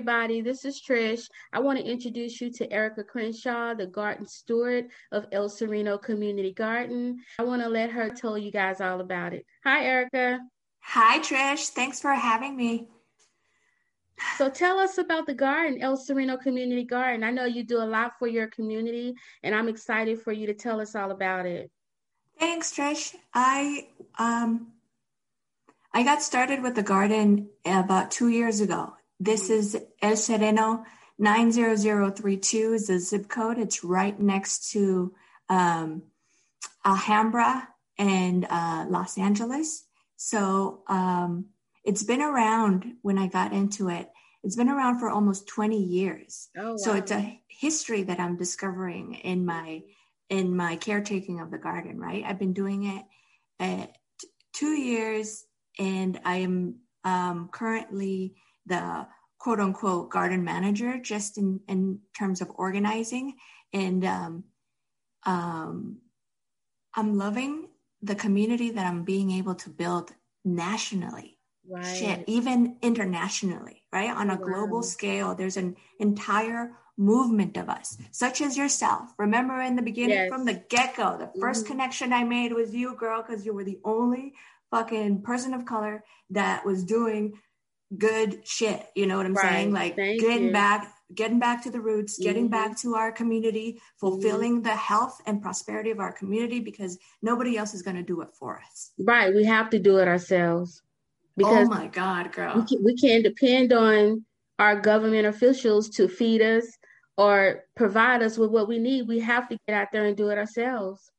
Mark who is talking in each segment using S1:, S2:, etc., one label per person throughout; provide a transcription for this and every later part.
S1: Everybody. This is Trish. I want to introduce you to Erica Crenshaw, the garden steward of El Sereno Community Garden. I want to let her tell you guys all about it. Hi, Erica.
S2: Hi, Trish. Thanks for having me.
S1: So tell us about the garden, El Sereno Community Garden. I know you do a lot for your community, and I'm excited for you to tell us all about it.
S2: Thanks, Trish. I um I got started with the garden about two years ago. This is El Sereno 90032 is the zip code. It's right next to um, Alhambra and uh, Los Angeles. So um, it's been around when I got into it. It's been around for almost 20 years. Oh, wow. So it's a history that I'm discovering in my in my caretaking of the garden, right? I've been doing it uh, two years and I am um, currently the quote unquote garden manager just in, in terms of organizing. And um, um, I'm loving the community that I'm being able to build nationally right. shit, even internationally, right? On a wow. global scale, there's an entire movement of us, such as yourself. Remember in the beginning, yes. from the get go, the 1st mm-hmm. connection I made was you, girl, because you were the only fucking person of color that was doing good shit. You know what I'm right. saying? Like Thank getting you. back, getting back to the roots, mm-hmm. getting back to our community, fulfilling mm-hmm. the health and prosperity of our community because nobody else is going to do it for us.
S1: Right. We have to do it ourselves.
S2: Because oh my God, girl.
S1: We, can, we can't depend on our government officials to feed us or provide us with what we need. We have to get out there and do it ourselves.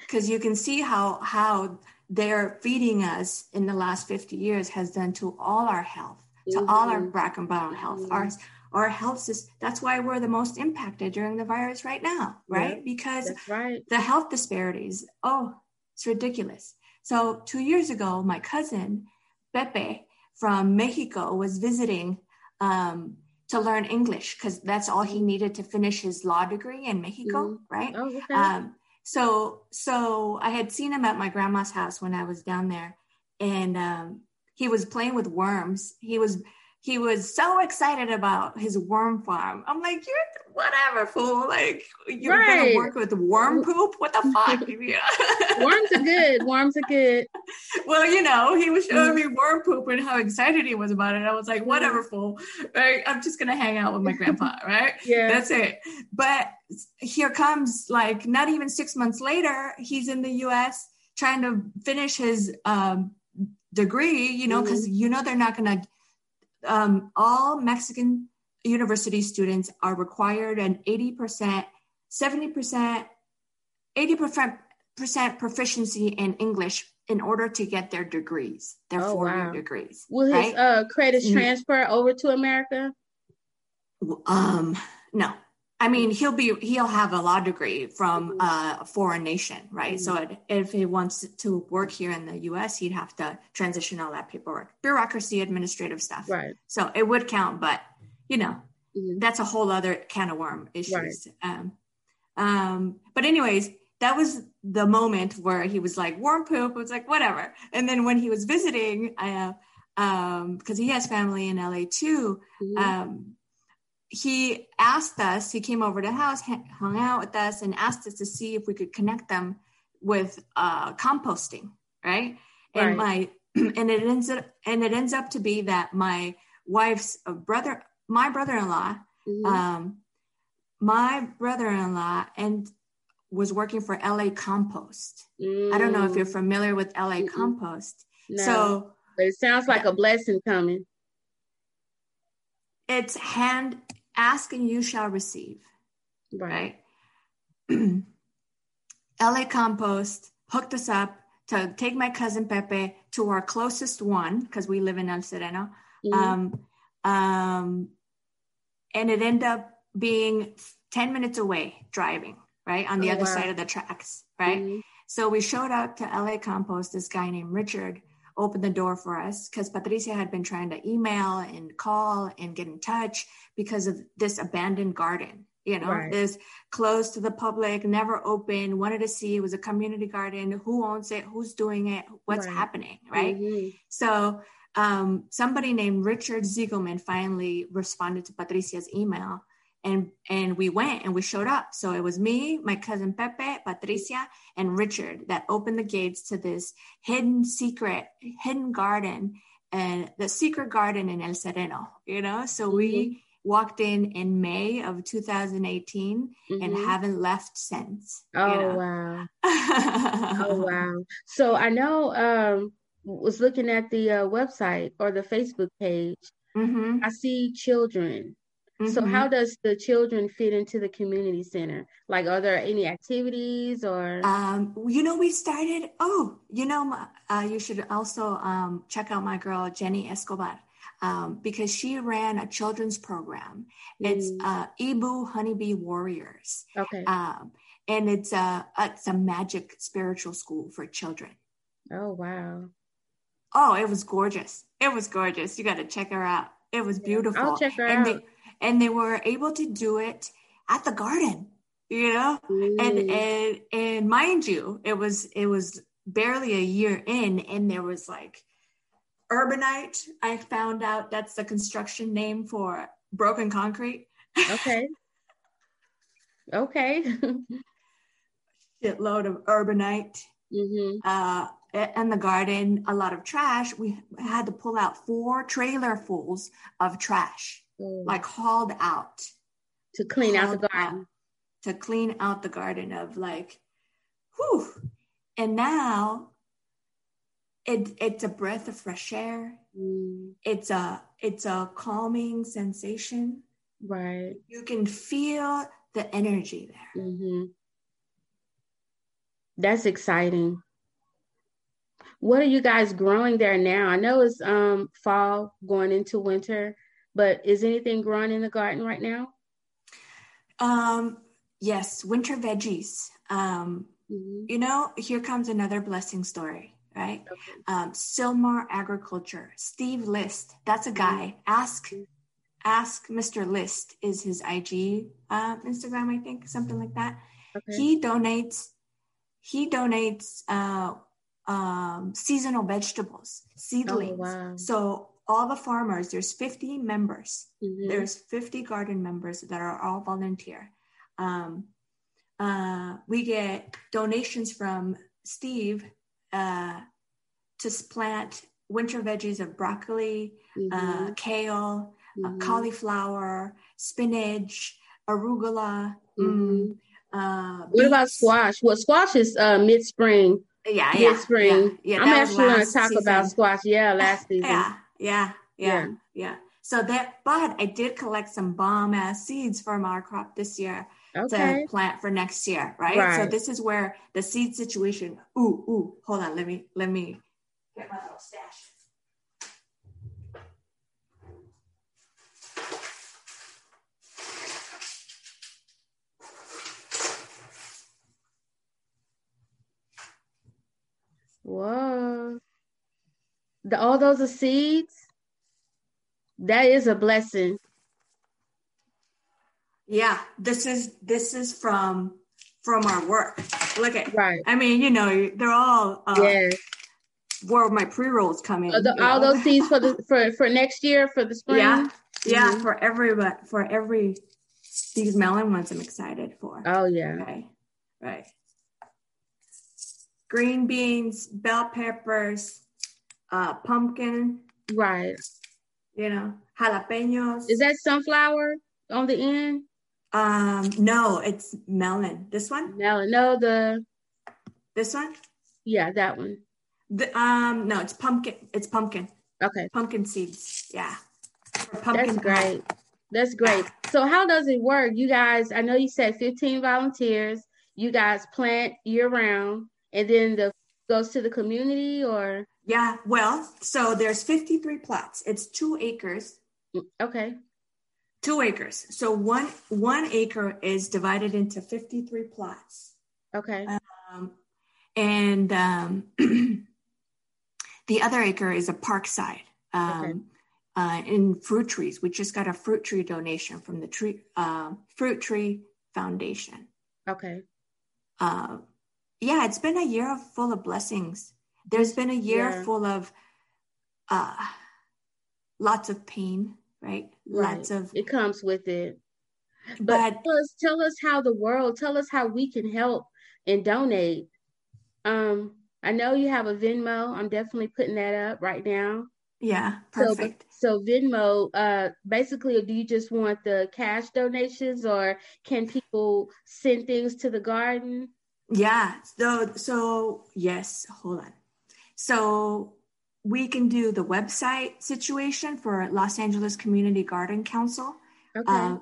S2: Because you can see how how they're feeding us in the last 50 years has done to all our health, to mm-hmm. all our black and brown health. Mm-hmm. Our our health system. That's why we're the most impacted during the virus right now, right? Yeah, because right. the health disparities. Oh, it's ridiculous. So two years ago, my cousin Pepe from Mexico was visiting um, to learn English because that's all he needed to finish his law degree in Mexico, mm-hmm. right? Oh, okay. Um, so, so I had seen him at my grandma's house when I was down there, and um, he was playing with worms. He was he was so excited about his worm farm. I'm like, you're whatever, fool. Like you're right. gonna work with worm poop? What the fuck?
S1: Worms are good. Worms are good.
S2: Well, you know, he was showing me worm poop and how excited he was about it. I was like, whatever, fool. Right? I'm just gonna hang out with my grandpa, right? yeah. That's it. But here comes like not even six months later, he's in the US trying to finish his um degree, you know, because mm-hmm. you know they're not gonna um, all Mexican university students are required an 80%, 70%, 80% proficiency in English in order to get their degrees, their oh, four-year wow. degrees.
S1: Will right? his uh, credits mm. transfer over to America?
S2: Um, no. I mean, he'll be he'll have a law degree from uh, a foreign nation, right? Mm-hmm. So it, if he wants to work here in the U.S., he'd have to transition all that paperwork, bureaucracy, administrative stuff. Right. So it would count, but you know, mm-hmm. that's a whole other can of worm issues. Right. Um, um, but anyways, that was the moment where he was like worm poop. It was like whatever. And then when he was visiting, I, uh, um, because he has family in LA too. Mm-hmm. Um, he asked us, he came over to the house, hung out with us, and asked us to see if we could connect them with uh, composting, right? right? And my and it ends up and it ends up to be that my wife's brother, my brother-in-law, mm-hmm. um, my brother-in-law, and was working for LA Compost. Mm. I don't know if you're mm. familiar with LA mm Compost. No, so
S1: it sounds like a blessing coming.
S2: It's hand ask and you shall receive. Right. right? LA Compost hooked us up to take my cousin Pepe to our closest one because we live in El Sereno. Mm-hmm. Um, um, and it ended up being 10 minutes away driving, right? On the oh, other wow. side of the tracks, right? Mm-hmm. So we showed up to LA Compost, this guy named Richard opened the door for us because Patricia had been trying to email and call and get in touch because of this abandoned garden. You know, right. is closed to the public, never open, wanted to see it was a community garden, who owns it, who's doing it, what's right. happening, right? Mm-hmm. So um, somebody named Richard Ziegelman finally responded to Patricia's email and and we went and we showed up. So it was me, my cousin Pepe, Patricia, and Richard that opened the gates to this hidden secret, hidden garden, and the secret garden in El Sereno. You know, so mm-hmm. we walked in in May of 2018 mm-hmm. and haven't left since.
S1: Oh you know? wow! oh wow! So I know um was looking at the uh, website or the Facebook page. Mm-hmm. I see children Mm-hmm. So how does the children fit into the community center? Like, are there any activities or?
S2: Um, you know, we started. Oh, you know, uh, you should also um, check out my girl Jenny Escobar um, because she ran a children's program. Mm. It's uh, Ibu Honeybee Warriors.
S1: Okay.
S2: Um, and it's a it's a magic spiritual school for children.
S1: Oh wow!
S2: Oh, it was gorgeous. It was gorgeous. You got to check her out. It was beautiful.
S1: I'll check her and out.
S2: They, and they were able to do it at the garden you know? Mm. and and and mind you it was it was barely a year in and there was like urbanite i found out that's the construction name for broken concrete.
S1: Okay. Okay.
S2: Shitload of urbanite.
S1: Mm-hmm.
S2: uh in the garden a lot of trash. We had to pull out four trailer fulls of trash mm. like hauled out
S1: to clean out the garden. Out,
S2: to clean out the garden of like, whew. And now it it's a breath of fresh air. Mm. It's a it's a calming sensation.
S1: Right.
S2: You can feel the energy there.
S1: Mm-hmm. That's exciting. What are you guys growing there now? I know it's um fall going into winter. But is anything growing in the garden right now?
S2: Um, yes, winter veggies. Um, mm-hmm. You know, here comes another blessing story, right? Okay. Um, Sylmar Agriculture, Steve List. That's a guy. Mm-hmm. Ask, ask Mr. List is his IG uh, Instagram, I think, something like that. Okay. He donates. He donates uh, um, seasonal vegetables, seedlings. Oh, wow. So all the farmers, there's 50 members. Mm-hmm. There's 50 garden members that are all volunteer. Um, uh, we get donations from Steve uh, to plant winter veggies of broccoli, mm-hmm. uh, kale, uh, mm-hmm. cauliflower, spinach, arugula.
S1: Mm-hmm. Uh, what about squash? Well, squash is uh, mid spring.
S2: Yeah, yeah, mid
S1: spring. Yeah, yeah, I'm actually going to talk season. about squash. Yeah, last season.
S2: yeah, yeah, yeah, yeah, yeah. So that, but I did collect some bomb ass seeds from our crop this year okay. to plant for next year, right? right? So this is where the seed situation. Ooh, ooh, hold on. Let me let me get my little stash.
S1: The, all those are seeds? That is a blessing.
S2: Yeah, this is this is from from our work. Look at
S1: right.
S2: I mean, you know, they're all uh, yes. Where my pre rolls come in.
S1: The, all those seeds for the for for next year for the spring.
S2: Yeah, yeah. Mm-hmm. For every but for every these melon ones, I'm excited for.
S1: Oh yeah.
S2: Okay. Right. Green beans, bell peppers, uh, pumpkin.
S1: Right.
S2: You know, jalapenos.
S1: Is that sunflower on the end?
S2: Um, no, it's melon. This one?
S1: Melon. No, the
S2: this one?
S1: Yeah, that one.
S2: The um no, it's pumpkin. It's pumpkin.
S1: Okay.
S2: Pumpkin seeds. Yeah.
S1: Pumpkin That's great. That's great. So how does it work? You guys, I know you said 15 volunteers. You guys plant year round and then the goes to the community or
S2: yeah, well, so there's 53 plots. It's 2 acres.
S1: Okay
S2: two acres. So one one acre is divided into 53 plots.
S1: Okay.
S2: Um, and um, the other acre is a park side um, okay. uh, in fruit trees. We just got a fruit tree donation from the tree uh, fruit tree foundation.
S1: Okay.
S2: Uh, yeah, it's been a year full of blessings. There's been a year yeah. full of uh, lots of pain, right? right. Lots of
S1: it comes with it. But, but tell us, tell us how the world, tell us how we can help and donate. Um, I know you have a Venmo. I'm definitely putting that up right now.
S2: Yeah, perfect.
S1: So, so Venmo, uh, basically, do you just want the cash donations, or can people send things to the garden?
S2: Yeah. So, so yes. Hold on. So we can do the website situation for Los Angeles Community Garden Council. Okay. Uh,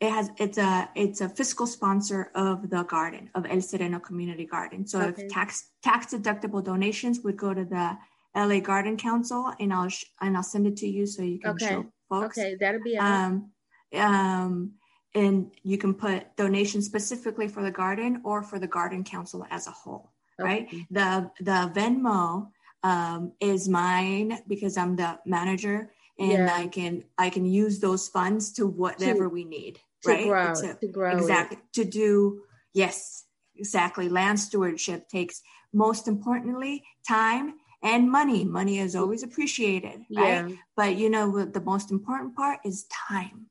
S2: it has it's a it's a fiscal sponsor of the garden of El Sereno Community Garden. So okay. if tax tax deductible donations would go to the LA Garden Council, and I'll sh- and I'll send it to you so you can okay. show folks.
S1: Okay, that'll be um
S2: um and you can put donations specifically for the garden or for the garden council as a whole. Okay. Right. The the Venmo um, is mine because I'm the manager and yeah. I can I can use those funds to whatever to, we need
S1: to right? Grow, to, to grow
S2: exactly it. to do yes exactly land stewardship takes most importantly time and money money is always appreciated right yeah. but you know the most important part is time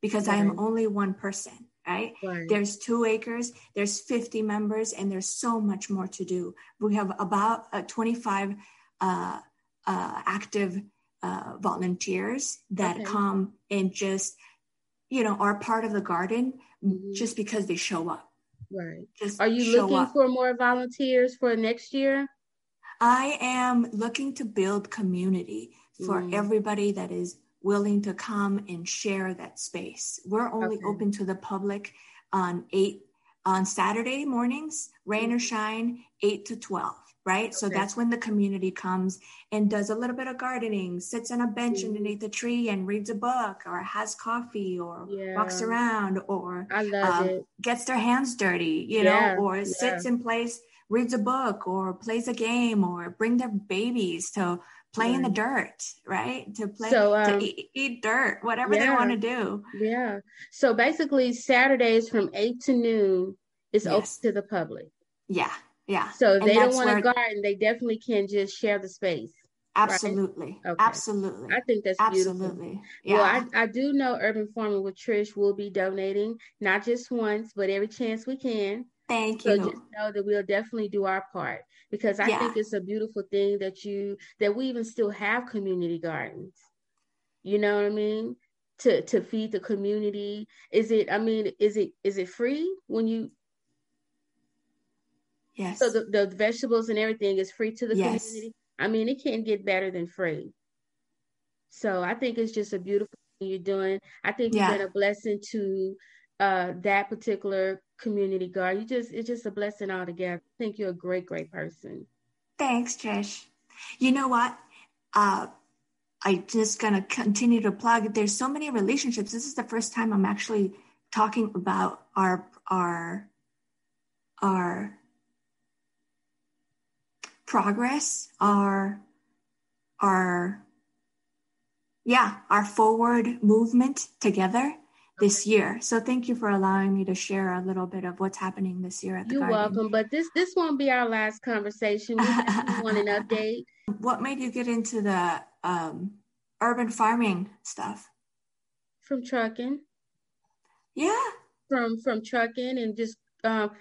S2: because right. i am only one person right? right there's two acres there's 50 members and there's so much more to do we have about uh, 25 uh, uh, active uh, volunteers that okay. come and just you know are part of the garden mm-hmm. just because they show up
S1: right just are you looking up. for more volunteers for next year
S2: i am looking to build community for mm. everybody that is willing to come and share that space we're only okay. open to the public on eight on saturday mornings rain or shine 8 to 12 right? Okay. So that's when the community comes and does a little bit of gardening, sits on a bench mm-hmm. underneath the tree and reads a book or has coffee or yeah. walks around or um, gets their hands dirty, you yeah. know, or yeah. sits in place, reads a book or plays a game or bring their babies to play in the dirt, right? To play, so, um, to eat, eat, dirt, whatever they want to do.
S1: Yeah. So basically Saturdays from eight to noon is yes. open to the public.
S2: Yeah. Yeah.
S1: So if they don't want to garden, they definitely can just share the space.
S2: Absolutely. Right? Okay. Absolutely.
S1: I think that's Absolutely. beautiful. Yeah. Well, I, I do know Urban Farming with Trish will be donating, not just once, but every chance we can.
S2: Thank
S1: you.
S2: So
S1: just know that we'll definitely do our part because I yeah. think it's a beautiful thing that you that we even still have community gardens. You know what I mean? To to feed the community. Is it I mean, is it is it free when you
S2: Yes.
S1: So the, the vegetables and everything is free to the yes. community. I mean, it can't get better than free. So I think it's just a beautiful thing you're doing. I think yeah. you've been a blessing to uh, that particular community guard. You just it's just a blessing altogether. I think you're a great, great person.
S2: Thanks, Trish. You know what? Uh, I just gonna continue to plug. There's so many relationships. This is the first time I'm actually talking about our our our progress, our our yeah, our forward movement together this year. So thank you for allowing me to share a little bit of what's happening this year at the
S1: You're
S2: garden.
S1: welcome. But this this won't be our last conversation. We want an update.
S2: What made you get into the um, urban farming stuff?
S1: From trucking.
S2: Yeah.
S1: From from trucking and just um,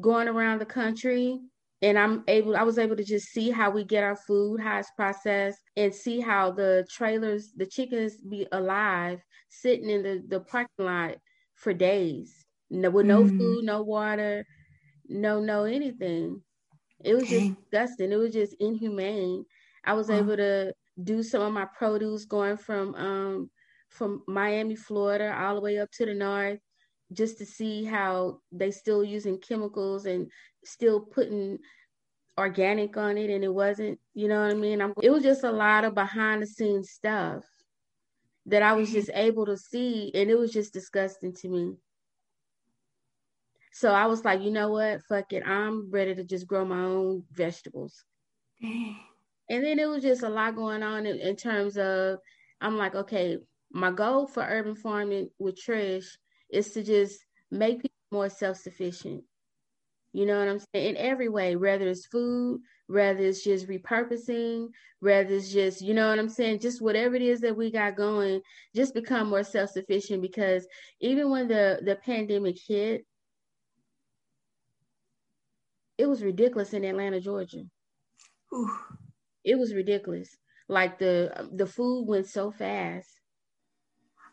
S1: going around the country and I'm able I was able to just see how we get our food, how it's processed, and see how the trailers, the chickens be alive, sitting in the, the parking lot for days. No, with no mm. food, no water, no no anything. It was just disgusting. It was just inhumane. I was able to do some of my produce going from um from Miami, Florida, all the way up to the north, just to see how they still using chemicals and still putting organic on it and it wasn't, you know what I mean? I'm, it was just a lot of behind the scenes stuff that I was mm-hmm. just able to see and it was just disgusting to me. So I was like, you know what? Fuck it. I'm ready to just grow my own vegetables. And then it was just a lot going on in, in terms of, I'm like, okay, my goal for urban farming with Trish is to just make people more self sufficient. You know what I'm saying? In every way, whether it's food, whether it's just repurposing, whether it's just, you know what I'm saying, just whatever it is that we got going, just become more self-sufficient because even when the the pandemic hit, it was ridiculous in Atlanta, Georgia. Ooh. It was ridiculous. Like the the food went so fast.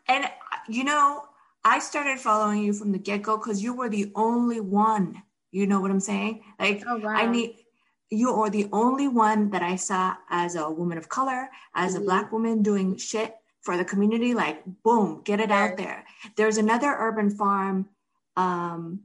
S2: And uh, you know, I started following you from the get-go because you were the only one. You know what I'm saying? Like oh, wow. I need you are the only one that I saw as a woman of color, as mm-hmm. a black woman doing shit for the community. Like, boom, get it yes. out there. There's another urban farm. Um,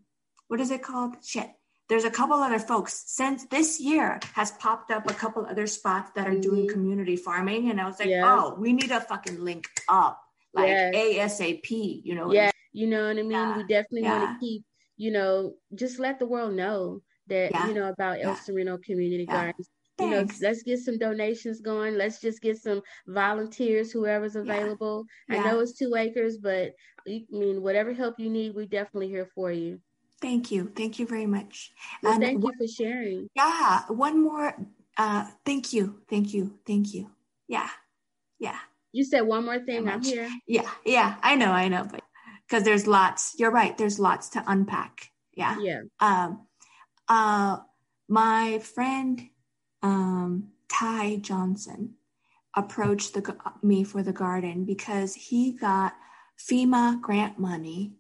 S2: what is it called? Shit. There's a couple other folks since this year has popped up a couple other spots that are mm-hmm. doing community farming. And I was like, oh, we need to fucking link up like yes. ASAP, you know?
S1: Yeah. You know what I mean? Yeah. We definitely yeah. want to keep, you know, just let the world know that yeah. you know about El Sereno Community. Gardens. You know, let's get some donations going. Let's just get some volunteers, whoever's available. I know it's two acres, but I mean, whatever help you need, we're definitely here for you.
S2: Thank you. Thank you very much.
S1: Well, thank you for sharing.
S2: Yeah. One more. Uh, thank you. Thank you. Thank you. Yeah. Yeah.
S1: You said one more thing. I'm here.
S2: Yeah. Yeah. I know. I know. But because there's lots, you're right. There's lots to unpack. Yeah.
S1: Yeah.
S2: Um, uh, my friend um, Ty Johnson approached the, me for the garden because he got FEMA grant money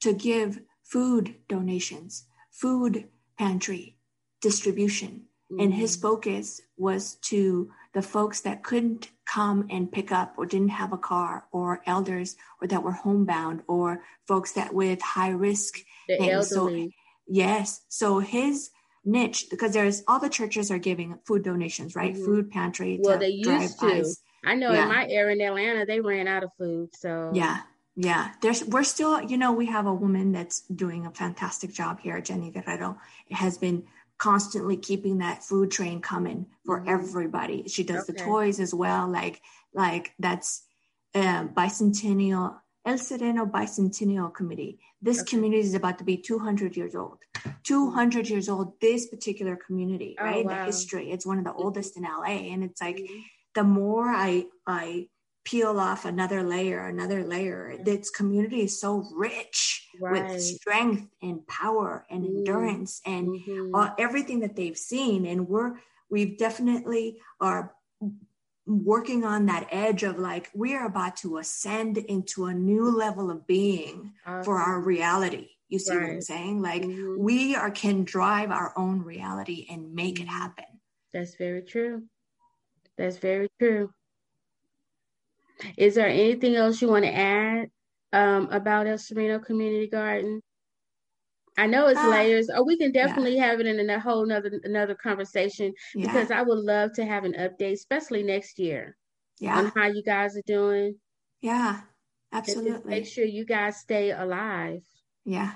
S2: to give food donations, food pantry distribution. Mm-hmm. And his mm. focus was to the folks that couldn't come and pick up or didn't have a car or elders or that were homebound or folks that with high risk
S1: the things. Elderly. So
S2: Yes. So his niche, because there's all the churches are giving food donations, right? Mm-hmm. Food pantry.
S1: Well, they used to. I know yeah. in my area in Atlanta, they ran out of food. So
S2: yeah, yeah. There's we're still, you know, we have a woman that's doing a fantastic job here, Jenny Guerrero. It has been constantly keeping that food train coming for mm-hmm. everybody. She does okay. the toys as well. Like like that's um, bicentennial El Sereno Bicentennial Committee. This okay. community is about to be 200 years old. 200 years old, this particular community, oh, right? Wow. The history. It's one of the oldest in LA. And it's like mm-hmm. the more I I peel off another layer, another layer, this community is so rich right. with strength and power and mm-hmm. endurance and mm-hmm. uh, everything that they've seen. And we're we've definitely are working on that edge of like we are about to ascend into a new level of being uh-huh. for our reality you see right. what i'm saying like mm-hmm. we are can drive our own reality and make it mm-hmm. happen
S1: that's very true that's very true is there anything else you want to add um, about el sereno community garden I know it's uh, layers, or we can definitely yeah. have it in a whole another another conversation yeah. because I would love to have an update, especially next year, yeah, on how you guys are doing.
S2: Yeah, absolutely.
S1: Make sure you guys stay alive.
S2: Yeah,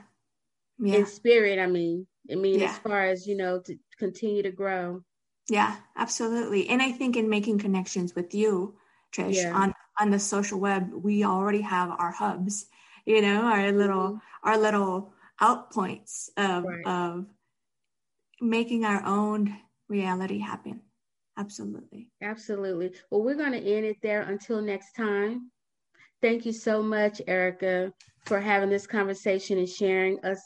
S1: yeah. In spirit, I mean, I mean, as far as you know, to continue to grow.
S2: Yeah, absolutely. And I think in making connections with you, Trish, on on the social web, we already have our hubs. You know, our little mm-hmm. our little out points of, right. of making our own reality happen. Absolutely.
S1: Absolutely. Well, we're going to end it there until next time. Thank you so much, Erica, for having this conversation and sharing us,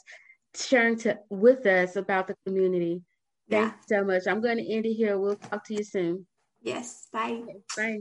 S1: sharing to with us about the community. Thank yeah. you so much. I'm going to end it here. We'll talk to you soon.
S2: Yes. Bye.
S1: Okay, bye.